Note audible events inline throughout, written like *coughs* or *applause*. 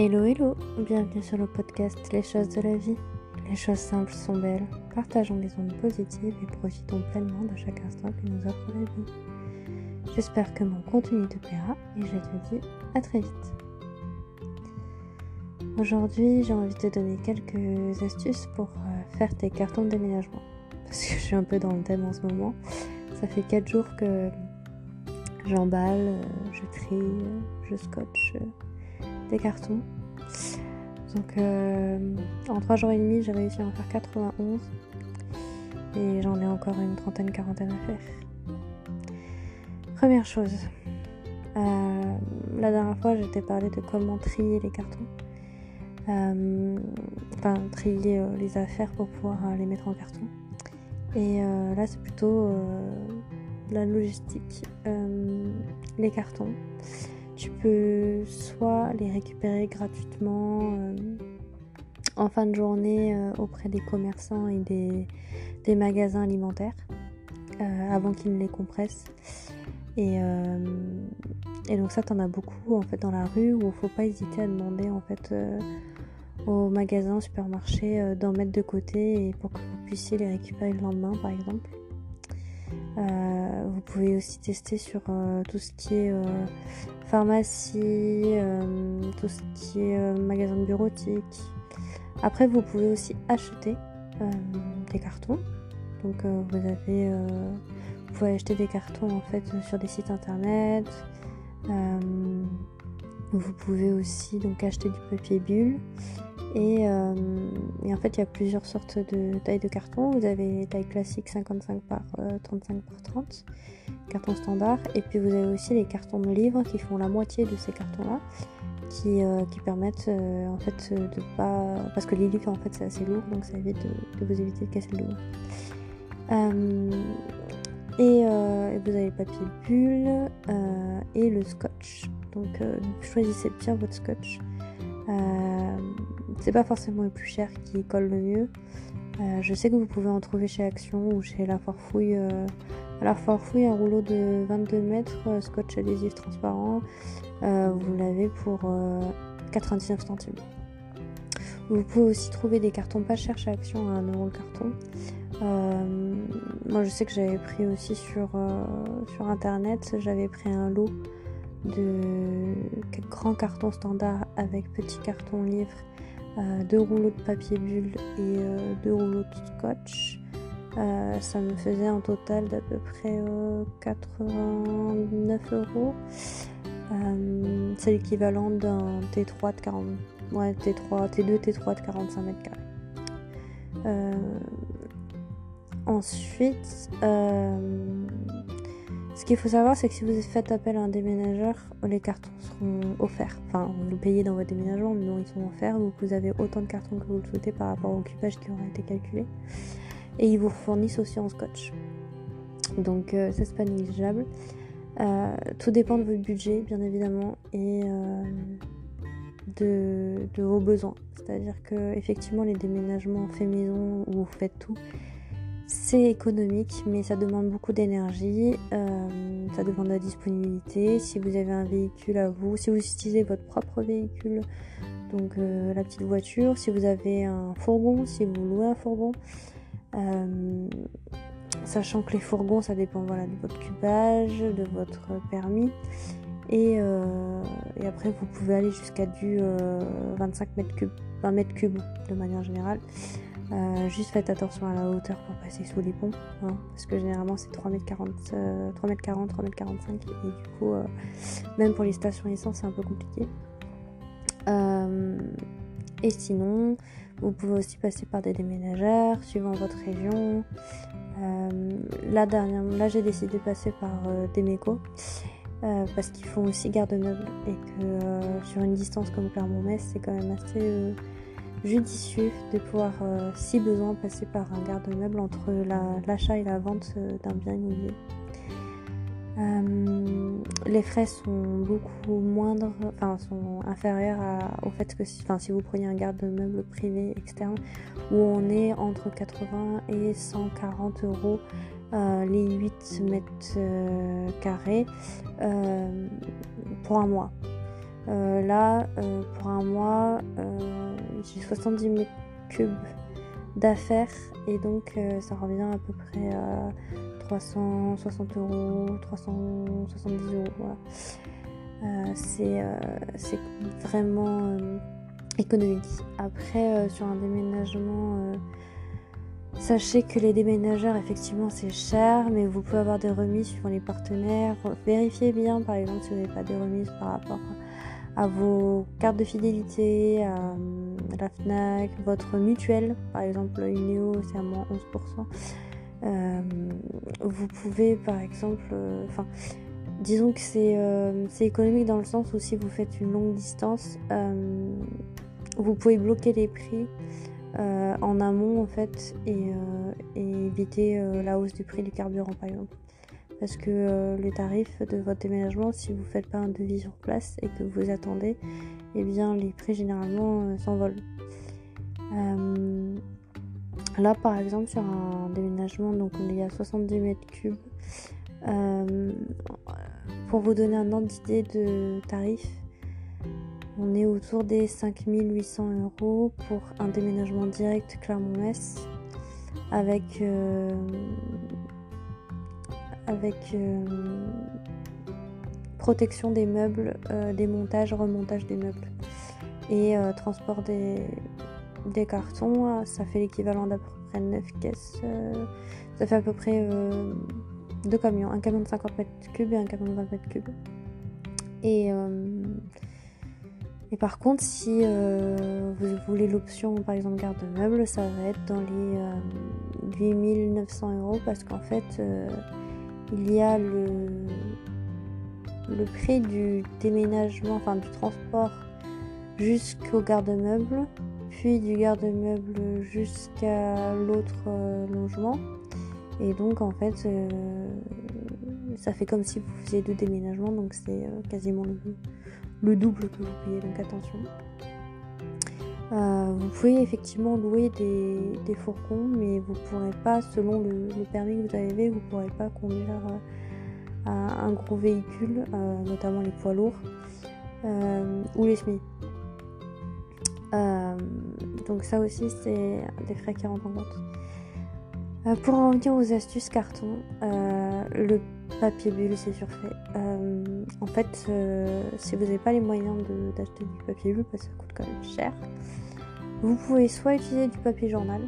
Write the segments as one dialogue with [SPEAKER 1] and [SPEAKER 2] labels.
[SPEAKER 1] Hello hello, bienvenue sur le podcast Les choses de la vie. Les choses simples sont belles, partageons les ondes positives et profitons pleinement de chaque instant que nous offre la vie. J'espère que mon contenu te plaira et je te dis à très vite. Aujourd'hui j'ai envie de te donner quelques astuces pour euh, faire tes cartons de déménagement. Parce que je suis un peu dans le thème en ce moment. Ça fait 4 jours que j'emballe, euh, je trie, je scotche des cartons. Donc euh, en 3 jours et demi, j'ai réussi à en faire 91 et j'en ai encore une trentaine, quarantaine à faire. Première chose, euh, la dernière fois, je t'ai parlé de comment trier les cartons. Euh, enfin, trier les affaires pour pouvoir les mettre en carton. Et là, c'est plutôt la logistique, les cartons. Tu peux soit les récupérer gratuitement euh, en fin de journée euh, auprès des commerçants et des, magasins alimentaires euh, avant qu'ils ne les compressent. Et, donc ça, t'en as beaucoup en fait dans la rue où il faut pas hésiter à demander en fait au magasin, supermarché d'en mettre de côté et pour que vous puissiez les récupérer le lendemain par exemple. Euh, vous pouvez aussi tester sur euh, tout ce qui est euh, pharmacie, tout ce qui est magasin de bureautique. Après, vous pouvez aussi acheter des cartons. Donc, vous avez, vous pouvez acheter des cartons en fait sur des sites internet. vous pouvez aussi donc acheter du papier bulle. Euh, et, en fait, il y a plusieurs sortes de tailles de carton. Vous avez les tailles classiques 55 par 35 euh, par 30, carton standard. Et puis vous avez aussi les cartons de livres qui font la moitié de ces cartons-là, qui, euh, permettent en fait de pas. Parce que les livres en fait c'est assez lourd, donc ça évite de, vous éviter de casser le dos. Et, vous avez le papier bulle et le scotch. Donc choisissez bien votre scotch. C'est pas forcément le plus cher qui colle le mieux. Euh, je sais que vous pouvez en trouver chez Action ou chez La Forfouille. Euh, à La Forfouille, un rouleau de 22 mètres, euh, scotch adhésif transparent. vous l'avez pour 99 centimes. Vous pouvez aussi trouver des cartons pas chers chez Action à 1 euro le carton. moi je sais que j'avais pris aussi sur, sur internet, j'avais pris un lot de grands cartons standards avec petits cartons livres euh, deux rouleaux de papier bulle et euh, deux rouleaux de scotch. Euh, ça me faisait un total d'à peu près 89 euros. c'est l'équivalent d'un T3 de 40, ouais, T3, T2, T3 de 45 mètres carrés. ensuite, ce qu'il faut savoir, c'est que si vous faites appel à un déménageur, les cartons seront offerts. Enfin, vous payez dans votre déménagement, mais non, ils sont offerts. vous avez autant de cartons que vous le souhaitez par rapport au occupage qui aura été calculé. Et ils vous fournissent aussi en scotch. Donc, euh, ça, c'est pas négligeable. Euh, tout dépend de votre budget, bien évidemment, et euh, de, de, vos besoins. C'est-à-dire que, effectivement, les déménagements fait maison où vous faites tout, c'est économique, mais ça demande beaucoup d'énergie, euh, ça demande de la disponibilité. Si vous avez un véhicule à vous, si vous utilisez votre propre véhicule, donc euh, la petite voiture, si vous avez un fourgon, si vous louez un fourgon, euh, sachant que les fourgons, ça dépend voilà, de votre cubage, de votre permis. Et, après, vous pouvez aller jusqu'à du 25 mètres cubes, 20 mètres cubes de manière générale. Euh, juste faites attention à la hauteur pour passer sous les ponts, hein, parce que généralement c'est 3m40, 3m40, 3m45 et du coup, euh, même pour les stations essence, c'est un peu compliqué. Euh, et sinon, vous pouvez aussi passer par des déménageurs suivant votre région. là, là j'ai décidé de passer par des mécos. parce qu'ils font aussi garde-meubles et que sur une distance comme Clermont-Metz, c'est quand même assez judicieux de pouvoir, euh, si besoin, passer par un garde-meuble entre l'achat et la vente euh, d'un bien immobilier. Euh, les frais sont beaucoup moindres, enfin sont inférieurs au fait que si, si vous preniez un garde-meuble privé externe où on est entre 80 et 140 euros les 8 mètres carrés pour un mois. là, pour un mois, j'ai 70 mètres cubes d'affaires et donc ça revient à peu près à 360 euros, 370 euros. Voilà. c'est vraiment économique. Après, sur un déménagement Sachez que les déménageurs, effectivement, c'est cher, mais vous pouvez avoir des remises suivant les partenaires. Vérifiez bien, par exemple, si vous n'avez pas des remises par rapport à vos cartes de fidélité, la FNAC, votre mutuelle. Par exemple, une Néo, c'est à moins 11%. Euh, vous pouvez, par exemple, euh, disons que euh, c'est économique dans le sens où si vous faites une longue distance, vous pouvez bloquer les prix en amont en fait et, euh, éviter la hausse du prix du carburant par exemple. Parce que les tarifs de votre déménagement, si vous ne faites pas un devis sur place et que vous attendez, eh bien les prix généralement s'envolent. là par exemple sur un déménagement, donc il y a 70 mètres cubes. pour vous donner un ordre d'idée de tarif, on est autour des 5800 euros pour un déménagement direct Clermont-Metz avec, euh, avec euh, protection des meubles, euh, démontage, remontage des meubles et transport des, des, cartons. Ça fait l'équivalent d'à peu près 9 caisses. ça fait à peu près deux camions, un camion de 50 mètres cubes et un camion de 20 mètres cubes. Et par contre, si euh, vous voulez l'option par exemple garde meuble, ça va être dans les 8900 euh, euros parce qu'en fait, euh, il y a le, le prix du déménagement, enfin du transport jusqu'au garde-meuble, puis du garde-meuble jusqu'à l'autre logement. Et donc en fait, ça fait comme si vous faisiez deux déménagements, donc c'est quasiment le, le double que vous payez, donc attention. Euh, vous pouvez effectivement louer des, fourgons, mais vous ne pourrez pas, selon le, permis que vous avez, vous ne pourrez pas conduire euh, un gros véhicule, euh, notamment les poids lourds ou les SMI. donc ça aussi, c'est des frais qui rentrent en compte. pour en venir aux astuces carton, le papier bulle, c'est surfait. Euh, en fait, euh, si vous n'avez pas les moyens d'acheter du papier bulle, parce que ça coûte quand même cher, vous pouvez soit utiliser du papier journal,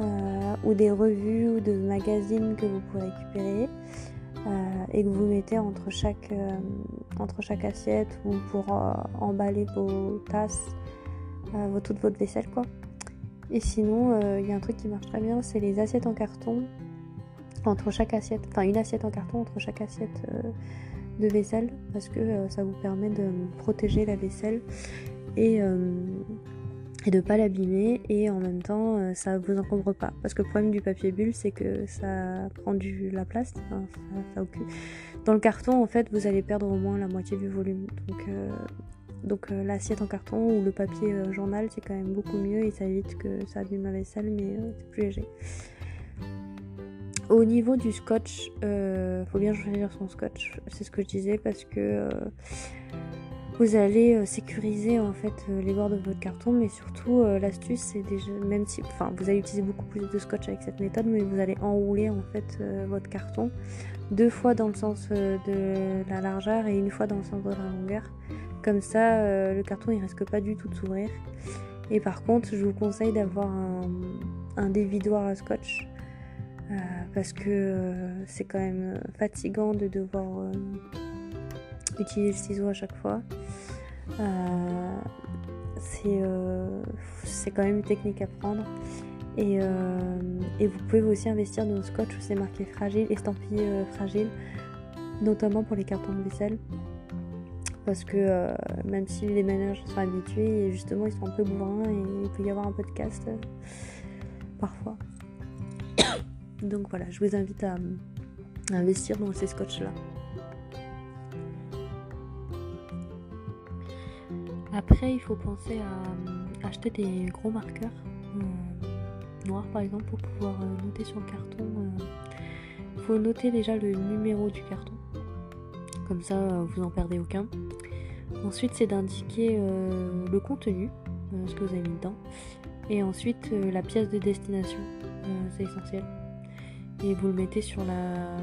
[SPEAKER 1] euh, ou des revues ou de magazines que vous pouvez récupérer et que vous mettez entre chaque, entre chaque assiette ou pour emballer vos tasses, toute votre vaisselle quoi. Et sinon, il y a un truc qui marche très bien, c'est les assiettes en carton entre chaque assiette, enfin une assiette en carton entre chaque assiette euh, de vaisselle parce que euh, ça vous permet de protéger la vaisselle et, euh, et de pas l'abîmer et en même temps ça vous encombre pas. Parce que le problème du papier bulle c'est que ça prend du la place dans le carton en fait vous allez perdre au moins la moitié du volume. Donc donc l'assiette en carton ou le papier journal c'est quand même beaucoup mieux et ça évite que ça abîme la vaisselle mais c'est plus léger. Au niveau du scotch, euh, faut bien choisir son scotch. C'est ce que je disais parce que euh, vous allez euh, sécuriser en fait euh, les bords de votre carton, mais surtout l'astuce c'est déjà même si, enfin vous allez utiliser beaucoup plus de scotch avec cette méthode, mais vous allez enrouler en fait votre carton deux fois dans le sens de la largeur et une fois dans le sens de la longueur. Comme ça, le carton il risque pas du tout de s'ouvrir. Et par contre, je vous conseille d'avoir un, dévidoir à scotch euh, parce que euh, c'est quand même fatigant de devoir euh, utiliser le ciseau à chaque fois. c'est quand même une technique à prendre. Et, vous pouvez aussi investir dans le scotch où c'est marqué fragile, estampillé fragile, notamment pour les cartons de vaisselle. Parce que même si les ménages sont habitués, justement ils sont un peu bourrins et il peut y avoir un peu de casse parfois. *coughs* Donc voilà, je vous invite à, investir dans ces scotch-là. Après, il faut penser à acheter des gros marqueurs euh, noirs par exemple pour pouvoir euh, noter sur le carton. Il euh, faut noter déjà le numéro du carton. Comme ça, vous n'en perdez aucun. Ensuite, c'est d'indiquer le contenu, ce que vous avez mis dedans. Et ensuite, la pièce de destination, c'est essentiel. Et vous le mettez sur la,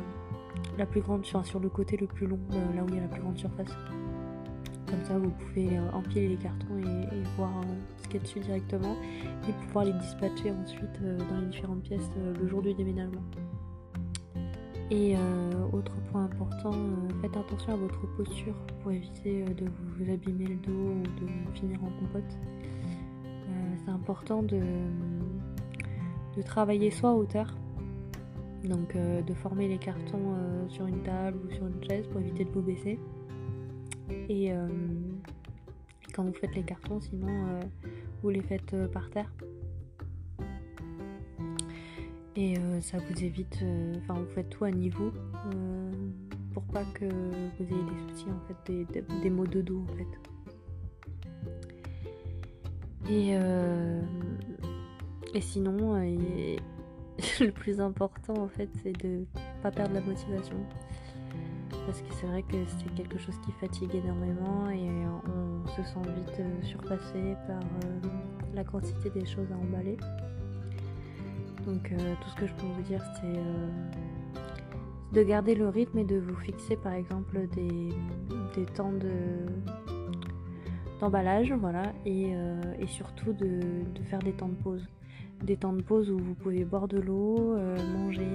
[SPEAKER 1] la plus grande, sur le côté le plus long, là où il y a la plus grande surface. Comme ça, vous pouvez empiler les cartons et, voir ce qu'il y a dessus directement et pouvoir les dispatcher ensuite dans les différentes pièces le jour du déménagement. Et euh, autre point important, euh, faites attention à votre posture pour éviter euh, de vous abîmer le dos ou de finir en compote. c'est important de, de, travailler soit à hauteur, donc de former les cartons sur une table ou sur une chaise pour éviter de vous baisser. Et quand vous faites les cartons, sinon vous les faites par terre et euh, ça vous évite, euh, enfin vous faites tout à niveau euh, pour pas que vous ayez des soucis en fait, des, maux de dos en fait. Et, et sinon, *laughs* le plus important en fait c'est de pas perdre la motivation. Parce que c'est vrai que c'est quelque chose qui fatigue énormément et on se sent vite surpassé par la quantité des choses à emballer. Donc euh, tout ce que je peux vous dire c'est euh, de garder le rythme et de vous fixer par exemple des, temps d'emballage voilà et, euh, surtout de, faire des temps de pause des temps de pause où vous pouvez boire de l'eau manger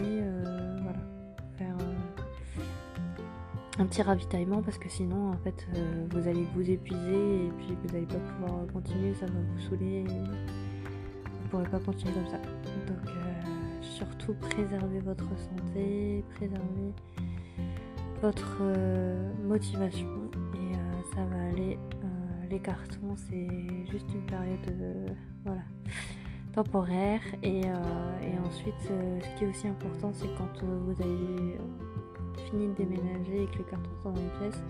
[SPEAKER 1] un petit ravitaillement parce que sinon en fait vous allez vous épuiser et puis vous n'allez pas pouvoir continuer ça va vous saouler vous pourrez pas continuer comme ça donc euh, surtout préservez votre santé, préservez votre euh, motivation et euh, ça va aller. les cartons c'est juste une période voilà, temporaire et, ensuite ce qui est aussi important c'est quand vous avez fini de déménager et que les cartons sont dans une pièce,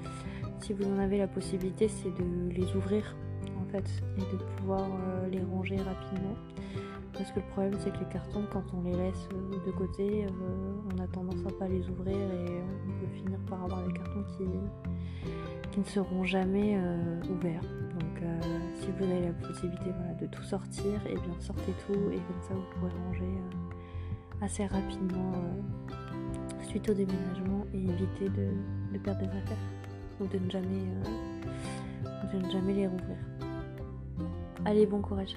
[SPEAKER 1] si vous en avez la possibilité c'est de les ouvrir en fait et de pouvoir les ranger rapidement parce que le problème, c'est que les cartons, quand on les laisse euh, de côté, euh, on a tendance à pas les ouvrir et on peut finir par avoir des cartons qui, qui ne seront jamais euh, ouverts. Donc, si vous avez la possibilité de tout sortir, et eh bien sortez tout et comme ça vous pourrez ranger assez rapidement suite au déménagement et éviter de, perdre des affaires ou de ne jamais, de ne jamais les rouvrir. Allez, bon courage.